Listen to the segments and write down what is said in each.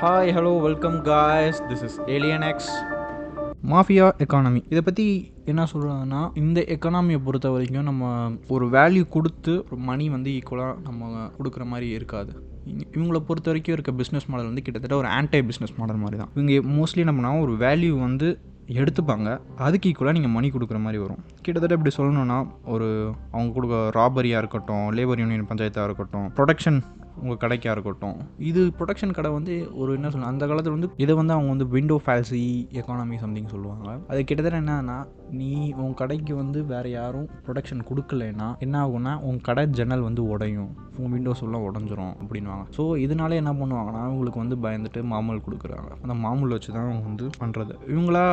Hi hello welcome guys this is alien X mafia economy இதை பற்றி என்ன சொல்கிறதுனா இந்த எக்கானமியை பொறுத்த வரைக்கும் நம்ம ஒரு வேல்யூ கொடுத்து ஒரு மணி வந்து ஈக்குவலாக நம்ம கொடுக்குற மாதிரி இருக்காது. இவங்களை பொறுத்த வரைக்கும் இருக்க பிஸ்னஸ் மாடல் வந்து கிட்டத்தட்ட ஒரு ஆன்டை பிஸ்னஸ் மாடல் மாதிரி தான். இவங்க மோஸ்ட்லி என்ன ஒரு வேல்யூ வந்து எடுத்துப்பாங்க. அதுக்கு ஈக்குவலாக நீங்கள் மணி கொடுக்குற மாதிரி வரும். கிட்டத்தட்ட இப்படி சொல்லணும்னா ஒரு அவங்க கொடுக்க ராபரியாக இருக்கட்டும் லேபர் யூனியன் பஞ்சாயத்தாக இருக்கட்டும் ப்ரொடக்ஷன் உங்கள் கடைக்காக இருக்கட்டும். இது ப்ரொடக்ஷன் கடை வந்து ஒரு என்ன சொல்லணும் அந்த காலத்தில் வந்து இதை வந்து அவங்க வந்து விண்டோ ஃபேல்சி எக்கானமி சம்திங் சொல்லுவாங்க அது கிட்டத்தட்ட என்னன்னா நீ உன் கடைக்கு வந்து வேறு யாரும் ப்ரொடக்ஷன் கொடுக்கலன்னா என்ன ஆகும்னா உன் கடை ஜன்னல் வந்து உடையும். உன் விண்டோஸ் எல்லாம் உடஞ்சிரும் அப்படின்வாங்க ஸோ இதனால என்ன பண்ணுவாங்கன்னா அவங்களுக்கு வந்து பயந்துட்டு மாமூல் கொடுக்குறாங்க. அந்த மாமூல் வச்சு தான் அவங்க வந்து பண்ணுறது இவங்களா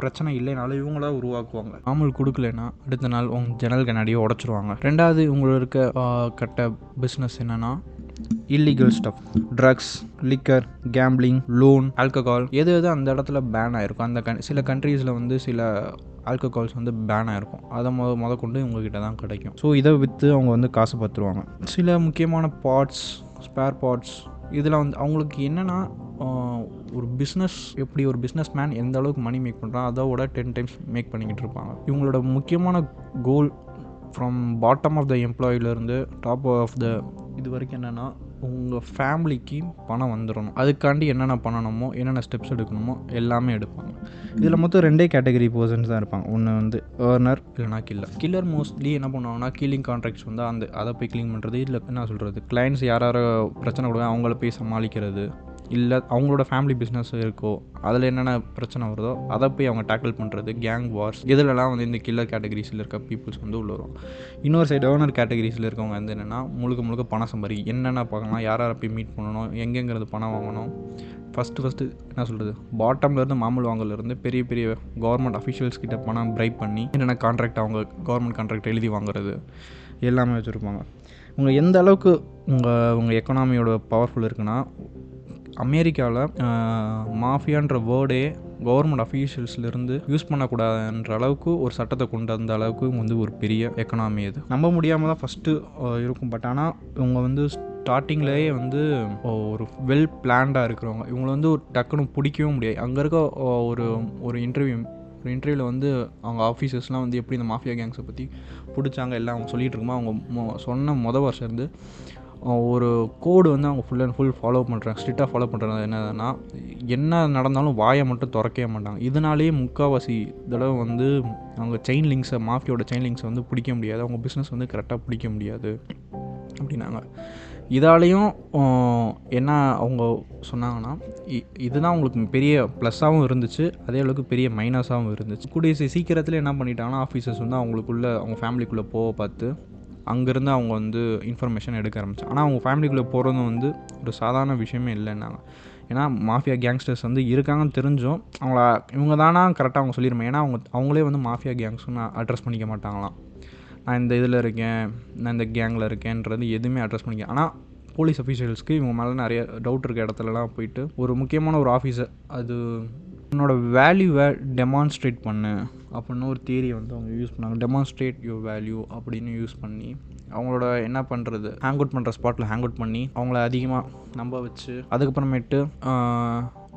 பிரச்சனை இல்லைனாலும் இவங்களா உருவாக்குவாங்க. மாமூல் கொடுக்கலன்னா அடுத்த நாள் உங்க ஜன்னல் கண்ணாடியை உடச்சிருவாங்க. ரெண்டாவது உங்களுக்கு இருக்க கட்ட பிஸ்னஸ் என்னன்னா illegal stuff drugs liquor gambling loan alcohol எது எது அந்த இடத்துல பேன் ஆயிருக்கும். அந்த கன் சில கண்ட்ரீஸில் வந்து சில ஆல்கஹால்ஸ் வந்து பேன் ஆயிருக்கும். அதை முத முத கொண்டு இவங்ககிட்ட தான் கிடைக்கும். ஸோ இதை விற்று அவங்க வந்து காசு பத்துருவாங்க. சில முக்கியமான பார்ட்ஸ் ஸ்பேர் பார்ட்ஸ் இதில் வந்து அவங்களுக்கு என்னென்னா ஒரு பிஸ்னஸ் எப்படி ஒரு பிஸ்னஸ் மேன் எந்த அளவுக்கு மணி மேக் பண்ணுறான் அதோட டென் டைம்ஸ் மேக் பண்ணிக்கிட்டு இருப்பாங்க. இவங்களோட முக்கியமான goal from bottom of the எம்ப்ளாயிலேருந்து top of the இது வரைக்கும் என்னென்னா உங்கள் ஃபேமிலிக்கு பணம் வந்துடணும் அதுக்காண்டி என்னென்ன பண்ணணுமோ என்னென்ன ஸ்டெப்ஸ் எடுக்கணுமோ எல்லாமே எடுப்பாங்க. இதில் மொத்தம் ரெண்டே கேட்டகரி பர்சன்ஸ் தான் இருப்பாங்க. ஒன்று வந்து ஏர்னர் இல்லைனா கில்லர் கில்லர் மோஸ்ட்லி என்ன பண்ணுவாங்கன்னா கீலிங் கான்ட்ராக்ட்ஸ் வந்து அந்த அதை போய் க்ளீன் பண்ணுறது இல்லை என்ன சொல்கிறது கிளைண்ட்ஸ் யார் யார் பிரச்சனை கொடுங்க அவங்கள போய் சமாளிக்கிறது. இல்லை அவங்களோட ஃபேமிலி பிஸ்னஸ் இருக்கோ அதில் என்னென்ன பிரச்சனை வருதோ அதை போய் அவங்க டேக்கிள் பண்ணுறது கேங் வார்ஸ் இதிலலாம் வந்து இந்த கில்லர் கேட்டகரிஸில் இருக்க பீப்புள்ஸ் வந்து உள்ள வரும். இன்னொரு சைடு ஓனர் கேட்டகரிஸில் இருக்கவங்க வந்து என்னென்னா முழுக்க முழுக்க பணம் சம்பாதி என்னென்ன பார்க்கலாம் யார் யாரை போய் மீட் பண்ணணும் எங்கெங்கிறது பணம் வாங்கணும். ஃபஸ்ட்டு ஃபஸ்ட்டு என்ன சொல்கிறது பாட்டம்லேருந்து மாமூல் வாங்கலேருந்து பெரிய பெரிய கவர்மெண்ட் அஃபிஷியல்ஸ் கிட்ட பணம் பிரைப் பண்ணி என்னென்ன கான்ட்ராக்ட் அவங்க கவர்மெண்ட் கான்ட்ராக்ட் எழுதி வாங்குறது எல்லாமே வச்சுருப்பாங்க. உங்கள் எந்த அளவுக்கு உங்கள் உங்கள் எக்கனாமியோட பவர்ஃபுல் இருக்குன்னா அமெரிக்காவில் மாஃபியான்ற வேர்டே கவர்மெண்ட் அஃபீஷியல்ஸ்லேருந்து யூஸ் பண்ணக்கூடாதுன்ற அளவுக்கு ஒரு சட்டத்தை கொண்டு வந்த அளவுக்கு இவங்க வந்து ஒரு பெரிய எக்கனாமி இது. நம்ப முடியாமல் தான் ஃபஸ்ட்டு இருக்கும். பட் ஆனால் இவங்க வந்து ஸ்டார்டிங்லேயே வந்து ஒரு வெல் பிளான்டாக இருக்கிறவங்க. இவங்களை வந்து ஒரு டக்குன்னு பிடிக்கவும் முடியாது. அங்கே இருக்க ஒரு ஒரு இன்டர்வியூ ஒரு இன்டர்வியூவில் வந்து அவங்க ஆஃபீஸர்ஸ்லாம் வந்து எப்படி இந்த மாஃபியா கேங்ஸை பற்றி பிடிச்சாங்க எல்லாம் அவங்க சொல்லிகிட்டு இருக்கும்போது அவங்க மொ- சொன்ன மொதல் வருஷம் இருந்து ஒரு கோடு வந்து அவங்க ஃபுல் அண்ட் ஃபுல் ஃபாலோ பண்ணுறாங்க ஸ்ட்ரிக்டாக ஃபாலோ பண்ணுறது என்னதுன்னா என்ன நடந்தாலும் வாயை மட்டும் திறக்கவே மாட்டாங்க. இதனாலேயே முக்கால்வாசி தடவை வந்து அவங்க செயின் லிங்க்ஸை மாஃபியோட செயின் லிங்க்ஸை வந்து பிடிக்க முடியாது. அவங்க பிஸ்னஸ் வந்து கரெக்டாக பிடிக்க முடியாது அப்படின்னாங்க. இதாலேயும் என்ன அவங்க சொன்னாங்கன்னா இ- இதுதான் அவங்களுக்கு பெரிய ப்ளஸ்ஸாகவும் இருந்துச்சு அதே அளவுக்கு பெரிய மைனஸாகவும் இருந்துச்சு. கூடிய சீக்கிரத்தில் என்ன பண்ணிட்டாங்கன்னா ஆஃபீஸர்ஸ் வந்து அவங்களுக்குள்ள அவங்க ஃபேமிலிக்குள்ளே போக பார்த்து அங்கேருந்து அவங்க வந்து இன்ஃபர்மேஷன் எடுக்க ஆரம்பிச்சாங்க. ஆனால் அவங்க ஃபேமிலிக்குள்ளே போகிறதும் வந்து ஒரு சாதாரண விஷயமே இல்லைன்னாங்க. ஏன்னா மாஃபியா கேங்ஸ்டர்ஸ் வந்து இருக்காங்கன்னு தெரிஞ்சும் அவங்கள இவங்க தானா கரெக்டாக அவங்க சொல்லியிருப்பாங்க ஏன்னா அவங்க அவங்களே வந்து மாஃபியா கேங்ஸ்னு அட்ரஸ் பண்ணிக்க மாட்டாங்களாம். நான் இந்த இதில் இருக்கேன் நான் இந்த கேங்கில் இருக்கேன்றது எதுவுமே அட்ரஸ் பண்ணிக்க ஆனால் போலீஸ் அஃபீஷியல்ஸ்க்கு இவங்க மேலே நிறைய டவுட் இருக்க இடத்துலலாம் போயிட்டு ஒரு முக்கியமான ஒரு ஆஃபீஸர் அது உன்னோட வேல்யூவை டெமான்ஸ்ட்ரேட் பண்ணு. அப்படின்னு ஒரு தியரியை வந்து அவங்க யூஸ் பண்ணாங்க. டெமான்ஸ்ட்ரேட் யுவர் வேல்யூ அப்படின்னு யூஸ் பண்ணி அவங்களோட என்ன பண்ணுறது ஹேங் அவுட் பண்ணுற ஸ்பாட்டில் ஹேங் அவுட் பண்ணி அவங்கள அதிகமாக நம்ப வச்சு அதுக்கப்புறமேட்டு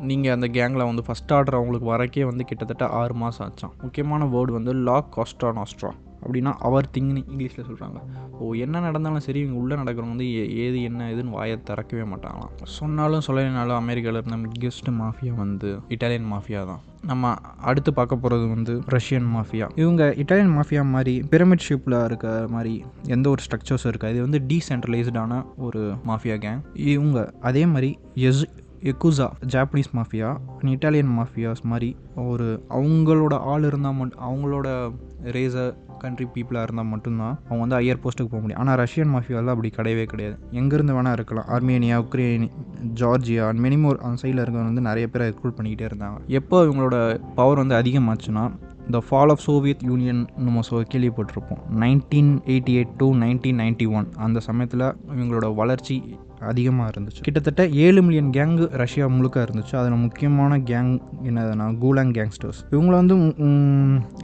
நீங்கள் அந்த கேங்கில் வந்து ஃபஸ்ட் ஆர்டர் அவங்களுக்கு வரக்கே வந்து கிட்டத்தட்ட ஆறு மாதம் ஆச்சான் முக்கியமான வேர்டு வந்து லாக் காஸ்ட்ரா நாஸ்ட்ரா அப்படின்னா அவர் திங்னு இங்கிலீஷில் சொல்கிறாங்க ஓ என்ன நடந்தாலும் சரி இவங்க உள்ளே நடக்கிறவங்க வந்து ஏ- ஏது என்ன ஏதுன்னு வாயை திறக்கவே மாட்டாங்களாம். சொன்னாலும் சொல்லலைனாலும் அமெரிக்காவில் இருந்த கெஸ்ட் மாஃபியா வந்து இட்டாலியன் மாஃபியா தான். நம்ம அடுத்து பார்க்க போகிறது வந்து ரஷ்யன் மாஃபியா இவங்க இட்டாலியன் மாஃபியா மாதிரி பிரமிட் ஷேப்பில் இருக்க மாதிரி எந்த ஒரு ஸ்ட்ரக்சர்ஸும் இருக்காது. இது வந்து டீசென்ட்ரலைஸ்டான ஒரு மாஃபியா கேங் இவங்க அதே மாதிரி S Yakuza Japanese mafia Italian mafias மாதிரி ஒரு அவங்களோட ஆள் இருந்தால் மட்டும் அவங்களோட ரேசர் கண்ட்ரி பீப்புளாக இருந்தால் மட்டும்தான் அவங்க வந்து ஹையர் போஸ்ட்டுக்கு போக முடியும். ஆனால் ரஷ்யன் மாஃபியாவில் அப்படி கிடையவே கிடையாது. எங்கேருந்து வேணால் இருக்கலாம். Armenia Ukraine Georgia and many more அந்த சைடில் இருக்கிறவங்க வந்து நிறைய பேரை ரெக்ரூட் பண்ணிக்கிட்டே இருந்தாங்க. எப்போ இவங்களோட பவர் வந்து அதிகமாச்சுன்னா the fall of Soviet Union நம்ம சொ கேள்விப்பட்டிருப்போம். Nineteen eighty eight to nineteen ninety one அந்த சமயத்தில் இவங்களோட வளர்ச்சி அதிகமாக இருந்துச்சு. கிட்டத்தட்ட ஏழு மில்லியன் கேங்கு ரஷ்யா முழுக்க இருந்துச்சு. அதில் முக்கியமான கேங் என்னதுன்னா கூலாங் கேங்ஸ்டர்ஸ் இவங்கள வந்து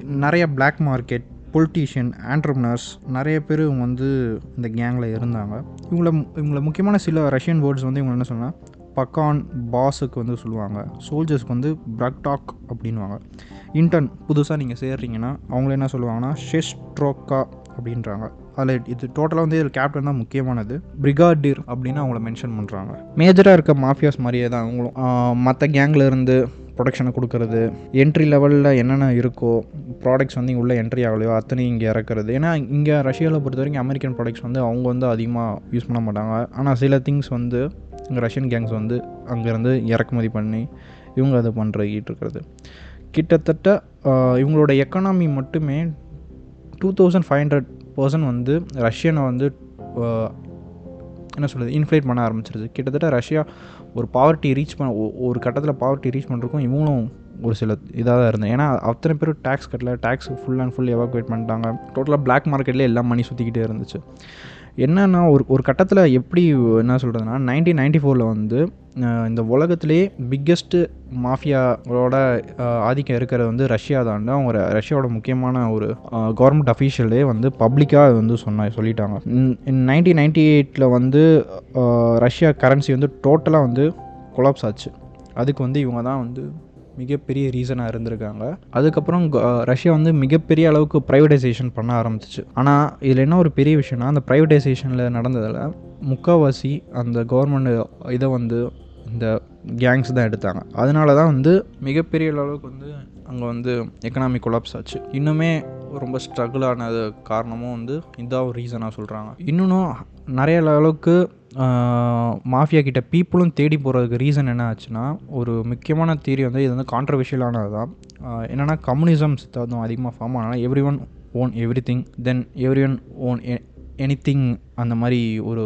நிறைய பிளாக் மார்க்கெட் பொலிட்டீஷியன் ஆண்டர்பனர்ஸ் நிறைய பேர் இவங்க வந்து இந்த கேங்கில் இருந்தாங்க. இவங்கள இவங்கள முக்கியமான சில ரஷ்யன் வேர்ட்ஸ் வந்து இவங்க என்ன சொன்னால் பக்கான் பாஸுக்கு வந்து சொல்லுவாங்க. சோல்ஜர்ஸ்க்கு வந்து பிரக்டாக் அப்படின்வாங்க இன்டர்ன் புதுசாக நீங்கள் சேர்றீங்கன்னா அவங்கள என்ன சொல்லுவாங்கன்னா ஷெஸ்ட்ரோக்கா அப்படின்றாங்க. அதில் இது டோட்டலாக வந்து இதில் கேப்டன் தான் முக்கியமானது. பிரிகாடியர் அப்படின்னு அவங்கள மென்ஷன் பண்ணுறாங்க மேஜராக இருக்க மாஃபியாஸ் மாதிரியே தான் அவங்களும் மற்ற கேங்கில் இருந்து ப்ரொடக்ஷனை கொடுக்கறது என்ட்ரி லெவலில் என்னென்ன இருக்கோ ப்ராடக்ட்ஸ் வந்து இங்கே உள்ள என்ட்ரி ஆகலையோ அத்தனையும் இங்கே இறக்குறது. ஏன்னா இங்கே ரஷ்யாவில் பொறுத்த வரைக்கும் அமெரிக்கன் ப்ராடக்ட்ஸ் வந்து அவங்க வந்து அதிகமாக யூஸ் பண்ண மாட்டாங்க. ஆனால் சில திங்ஸ் வந்து இங்கே ரஷ்யன் கேங்ஸ் வந்து அங்கேருந்து இறக்குமதி பண்ணி இவங்க அதை பண்ணுறகிட்டு இருக்கிறது. கிட்டத்தட்ட இவங்களோட எக்கனாமி மட்டுமே two thousand five hundred percent வந்து ரஷ்யனை வந்து என்ன சொல்கிறது இன்ஃப்ளேட் பண்ண ஆரம்பிச்சிருது. கிட்டத்தட்ட ரஷ்யா ஒரு பாவர்ட்டி ரீச் பண்ண ஒரு கட்டத்தில் பாவர்ட்டி ரீச் பண்ணுறக்கும் இவங்களும் ஒரு சில இதாக தான் இருந்தேன் ஏன்னா அத்தனை பேர் டேக்ஸ் கட்டல tax full and full evacuate பண்ணிட்டாங்க. டோட்டலாக பிளாக் மார்க்கெட்லேயே எல்லா மணி சுற்றிக்கிட்டே இருந்துச்சு. என்னென்னா ஒரு ஒரு கட்டத்தில் எப்படி என்ன சொல்கிறதுனா நைன்டீன் நைன்டி ஃபோரில் வந்து இந்த உலகத்திலே பிக்கெஸ்ட்டு மாஃபியாவோட ஆதிக்கம் இருக்கிறது வந்து ரஷ்யா தான். அவங்க ரஷ்யாவோட முக்கியமான ஒரு கவர்மெண்ட் அஃபீஷியலே வந்து பப்ளிக்காக வந்து சொன்ன சொல்லிட்டாங்க. நைன்டீன் நைன்டி எயிட்டில் வந்து ரஷ்யா கரன்சி வந்து டோட்டலாக வந்து கொலாப்ஸ் ஆச்சு. அதுக்கு வந்து இவங்க தான் வந்து மிகப்பெரிய ரீசனாக இருந்திருக்காங்க. அதுக்கப்புறம் க- ரஷ்யா வந்து மிகப்பெரிய அளவுக்கு ப்ரைவேடைசேஷன் பண்ண ஆரம்பிச்சிச்சு. ஆனால் இதில் என்ன ஒரு பெரிய விஷயம்னா அந்த ப்ரைவேடைசேஷனில் நடந்ததில் முக்கால்வாசி அந்த கவர்மெண்ட் இதை வந்து இந்த கேங்ஸ் தான் எடுத்தாங்க. அதனால தான் வந்து மிகப்பெரிய அளவுக்கு வந்து அங்கே வந்து எக்கனாமிக் கொலாப்ஸ் ஆச்சு. இன்னுமே ரொம்ப ஸ்ட்ரகிள் ஆனது காரணமும் வந்து இதான் ஒரு ரீசனாக சொல்கிறாங்க இன்னும் நிறைய அளவுக்கு மாஃபியா கிட்ட பீப்புளும் தேடி போகிறதுக்கு ரீசன் என்ன ஆச்சுன்னா ஒரு முக்கியமான தியரி வந்து இது வந்து கான்ட்ரவர்ஷியலானது தான். என்னென்னா கம்யூனிசம் சித்தாந்தம் அதிகமாக ஃபார்ம் ஆனால் everyone own everything then everyone own anything அந்த மாதிரி ஒரு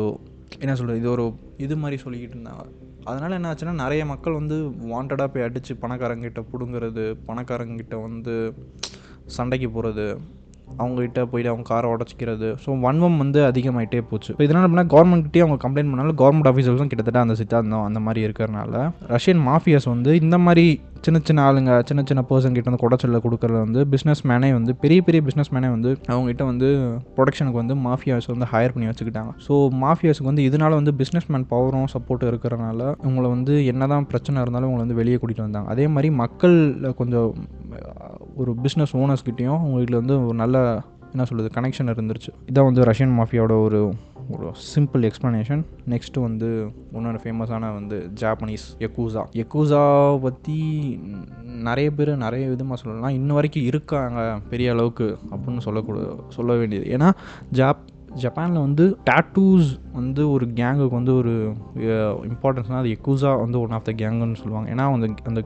என்ன சொல்கிறது இது ஒரு இது மாதிரி சொல்லிக்கிட்டு இருந்தாங்க. அதனால் என்ன ஆச்சுன்னா நிறைய மக்கள் வந்து வாண்டடாக போய் அடித்து பணக்காரங்கிட்ட பிடுங்குறது பணக்காரங்கிட்ட வந்து சண்டைக்கு போகிறது அவங்ககிட்ட போயிட்டு அவங்க காரை உடச்சிக்கிறது. ஸோ வன்மம் வந்து அதிகமாயிட்டே போச்சு. இப்போ இதனால் அப்படின்னா கவர்மெண்ட்கிட்டே அவங்க கம்ப்ளைண்ட் பண்ணாலும் கவர்மெண்ட் ஆஃபீஸர்ஸும் கிட்டத்தட்ட அந்த சித்தாந்தம் அந்த மாதிரி இருக்கிறனால ரஷ்யன் மாஃபியாஸ் வந்து இந்த மாதிரி சின்ன சின்ன ஆளுங்க சின்ன சின்ன பர்சன் கிட்ட வந்து குடைச்சல கொடுக்கறது வந்து பிஸ்னஸ் மேனே வந்து பெரிய பெரிய பிஸ்னஸ் மேனே வந்து அவங்ககிட்ட வந்து ப்ரொடக்ஷனுக்கு வந்து மாஃபியாஸ் வந்து ஹையர் பண்ணி வச்சுக்கிட்டாங்க. ஸோ மாஃபியாஸுக்கு வந்து இதனால வந்து பிஸ்னஸ் மேன் பவரும் சப்போர்ட் இருக்கிறனால இவங்களை வந்து என்னதான் பிரச்சனை இருந்தாலும் இவங்களை வந்து வெளியே கூட்டிகிட்டு வந்தாங்க. அதே மாதிரி மக்கள் கொஞ்சம் ஒரு பிஸ்னஸ் ஓனர்ஸ்கிட்டையும் அவங்களுக்கு வந்து ஒரு நல்ல என்ன சொல்கிறது கனெக்ஷன் இருந்துருச்சு. இதான் வந்து ரஷ்யன் மாஃபியாவோட ஒரு ஒரு சிம்பிள் எக்ஸ்ப்ளனேஷன் நெக்ஸ்ட்டு வந்து இன்னொரு ஃபேமஸான வந்து ஜாப்பனீஸ் எக்கூசா எக்கூசா பற்றி நிறைய பேர் நிறைய விதமாக சொல்லலாம். இன்ன வரைக்கும் இருக்காங்க பெரிய அளவுக்கு அப்படின்னு சொல்லக்கூட சொல்ல வேண்டியது. ஏன்னா ஜாப் ஜப்பானில் வந்து டேட்டூஸ் வந்து ஒரு கேங்குக்கு வந்து ஒரு இம்பார்ட்டன்ஸ்னால் அது எக்கூசா வந்து ஒன் ஆஃப் த கேங்குன்னு சொல்லுவாங்க. ஏன்னா அந்த அந்த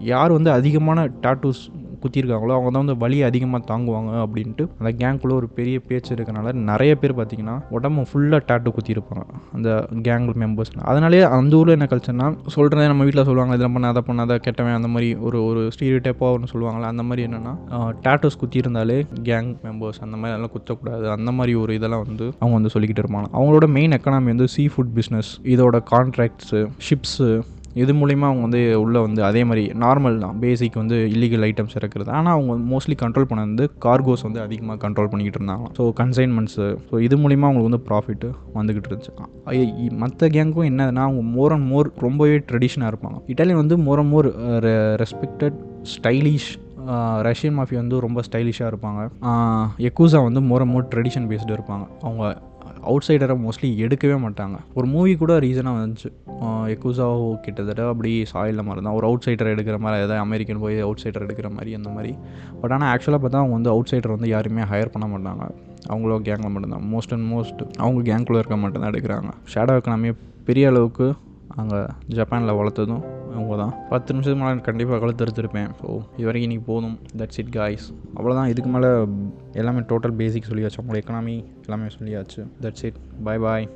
யார் வந்து அதிகமான டாட்டூஸ் குத்திருக்காங்களோ அவங்க தான் வந்து வலி அதிகமாக தாங்குவாங்க அப்படின்ட்டு அந்த கேங்குள்ளே ஒரு பெரிய பேச்சு இருக்கனால நிறைய பேர் பார்த்தீங்கன்னா உடம்பு ஃபுல்லாக டாட்டூ குத்திருப்பாங்க அந்த கேங் மெம்பர்ஸ் அதனாலே அந்த ஊரில் என்ன கல்ச்சர்னா சொல்கிறதே நம்ம வீட்டில் சொல்லுவாங்க இதெல்லாம் பண்ண அதை பண்ணாத கெட்டவன் அந்த மாதிரி ஒரு ஒரு ஸ்டீரியோ டைப்பாக ஒன்று சொல்லுவாங்கள்ல அந்த மாதிரி என்னென்னா டாட்டூஸ் குத்திருந்தாலே கேங் மெம்பர்ஸ் அந்த மாதிரி அதெல்லாம் குத்தக்கூடாது அந்த மாதிரி ஒரு இதெல்லாம் வந்து அவங்க வந்து சொல்லிக்கிட்டு இருப்பாங்க. அவங்களோட மெயின் எக்கனாமி வந்து சீ ஃபுட் பிஸ்னஸ் இதோட கான்ட்ராக்ட்ஸு ஷிப்ஸு இது மூலிமா அவங்க வந்து உள்ளே வந்து அதே மாதிரி நார்மல் தான். பேசிக் வந்து இல்லீகல் ஐட்டம்ஸ் இறக்குறது. ஆனால் அவங்க மோஸ்ட்லி கண்ட்ரோல் பண்ண வந்து கார்கோஸ் வந்து அதிகமாக கண்ட்ரோல் பண்ணிக்கிட்டு இருந்தாங்க. ஸோ கன்சைன்மெண்ட்ஸு ஸோ இது மூலிமா அவங்களுக்கு வந்து ப்ராஃபிட்டு வந்துக்கிட்டு இருந்துச்சு. மற்ற கேங்க்கும் என்னதுன்னா அவங்க மோர் அண்ட் மோர் ரொம்பவே ட்ரெடிஷனாக இருப்பாங்க. இட்டாலியன் வந்து more and more respected stylish Russian mafia வந்து ரொம்ப ஸ்டைலிஷாக இருப்பாங்க. எக்கூசா வந்து more and more tradition based இருப்பாங்க. அவங்க அவுட் சைடரை மோஸ்ட்லி எடுக்கவே மாட்டாங்க. ஒரு மூவி கூட ரீசனாக வந்துச்சு. எக்குசாவோ கிட்டத்தட்ட அப்படி சாயில மாதிரி தான் ஒரு அவுட் சைடர் எடுக்கிற மாதிரி ஏதாவது அமெரிக்கன் போய் அவுட் சைடர் எடுக்கிற மாதிரி அந்த மாதிரி. பட் ஆனால் ஆக்சுவலாக பார்த்தா அவங்க வந்து அவுட் சைடர் வந்து யாருமே ஹையர் பண்ண மாட்டாங்க. அவங்களோ கேங்கில் மட்டும்தான். மோஸ்ட் அண்ட் மோஸ்ட் அவங்க கேங்குள்ளே இருக்க மட்டும்தான் எடுக்கிறாங்க. ஷேடோ எக்கனாமியை பெரிய அளவுக்கு அங்கே ஜப்பானில் வளர்த்ததும் அவங்க தான் பத்து நிமிஷத்துக்கு மேலே கண்டிப்பாக கழுத்தெடுத்திருப்பேன் ஸோ இது வரைக்கும் இன்றைக்கி போதும். தட்ஸ் இட் காய்ஸ் அவ்வளோதான் இதுக்கு மேலே எல்லாமே டோட்டல் பேசிக் சொல்லியாச்சு. அவங்களோட எக்கனாமி எல்லாமே சொல்லியாச்சு. That's it bye bye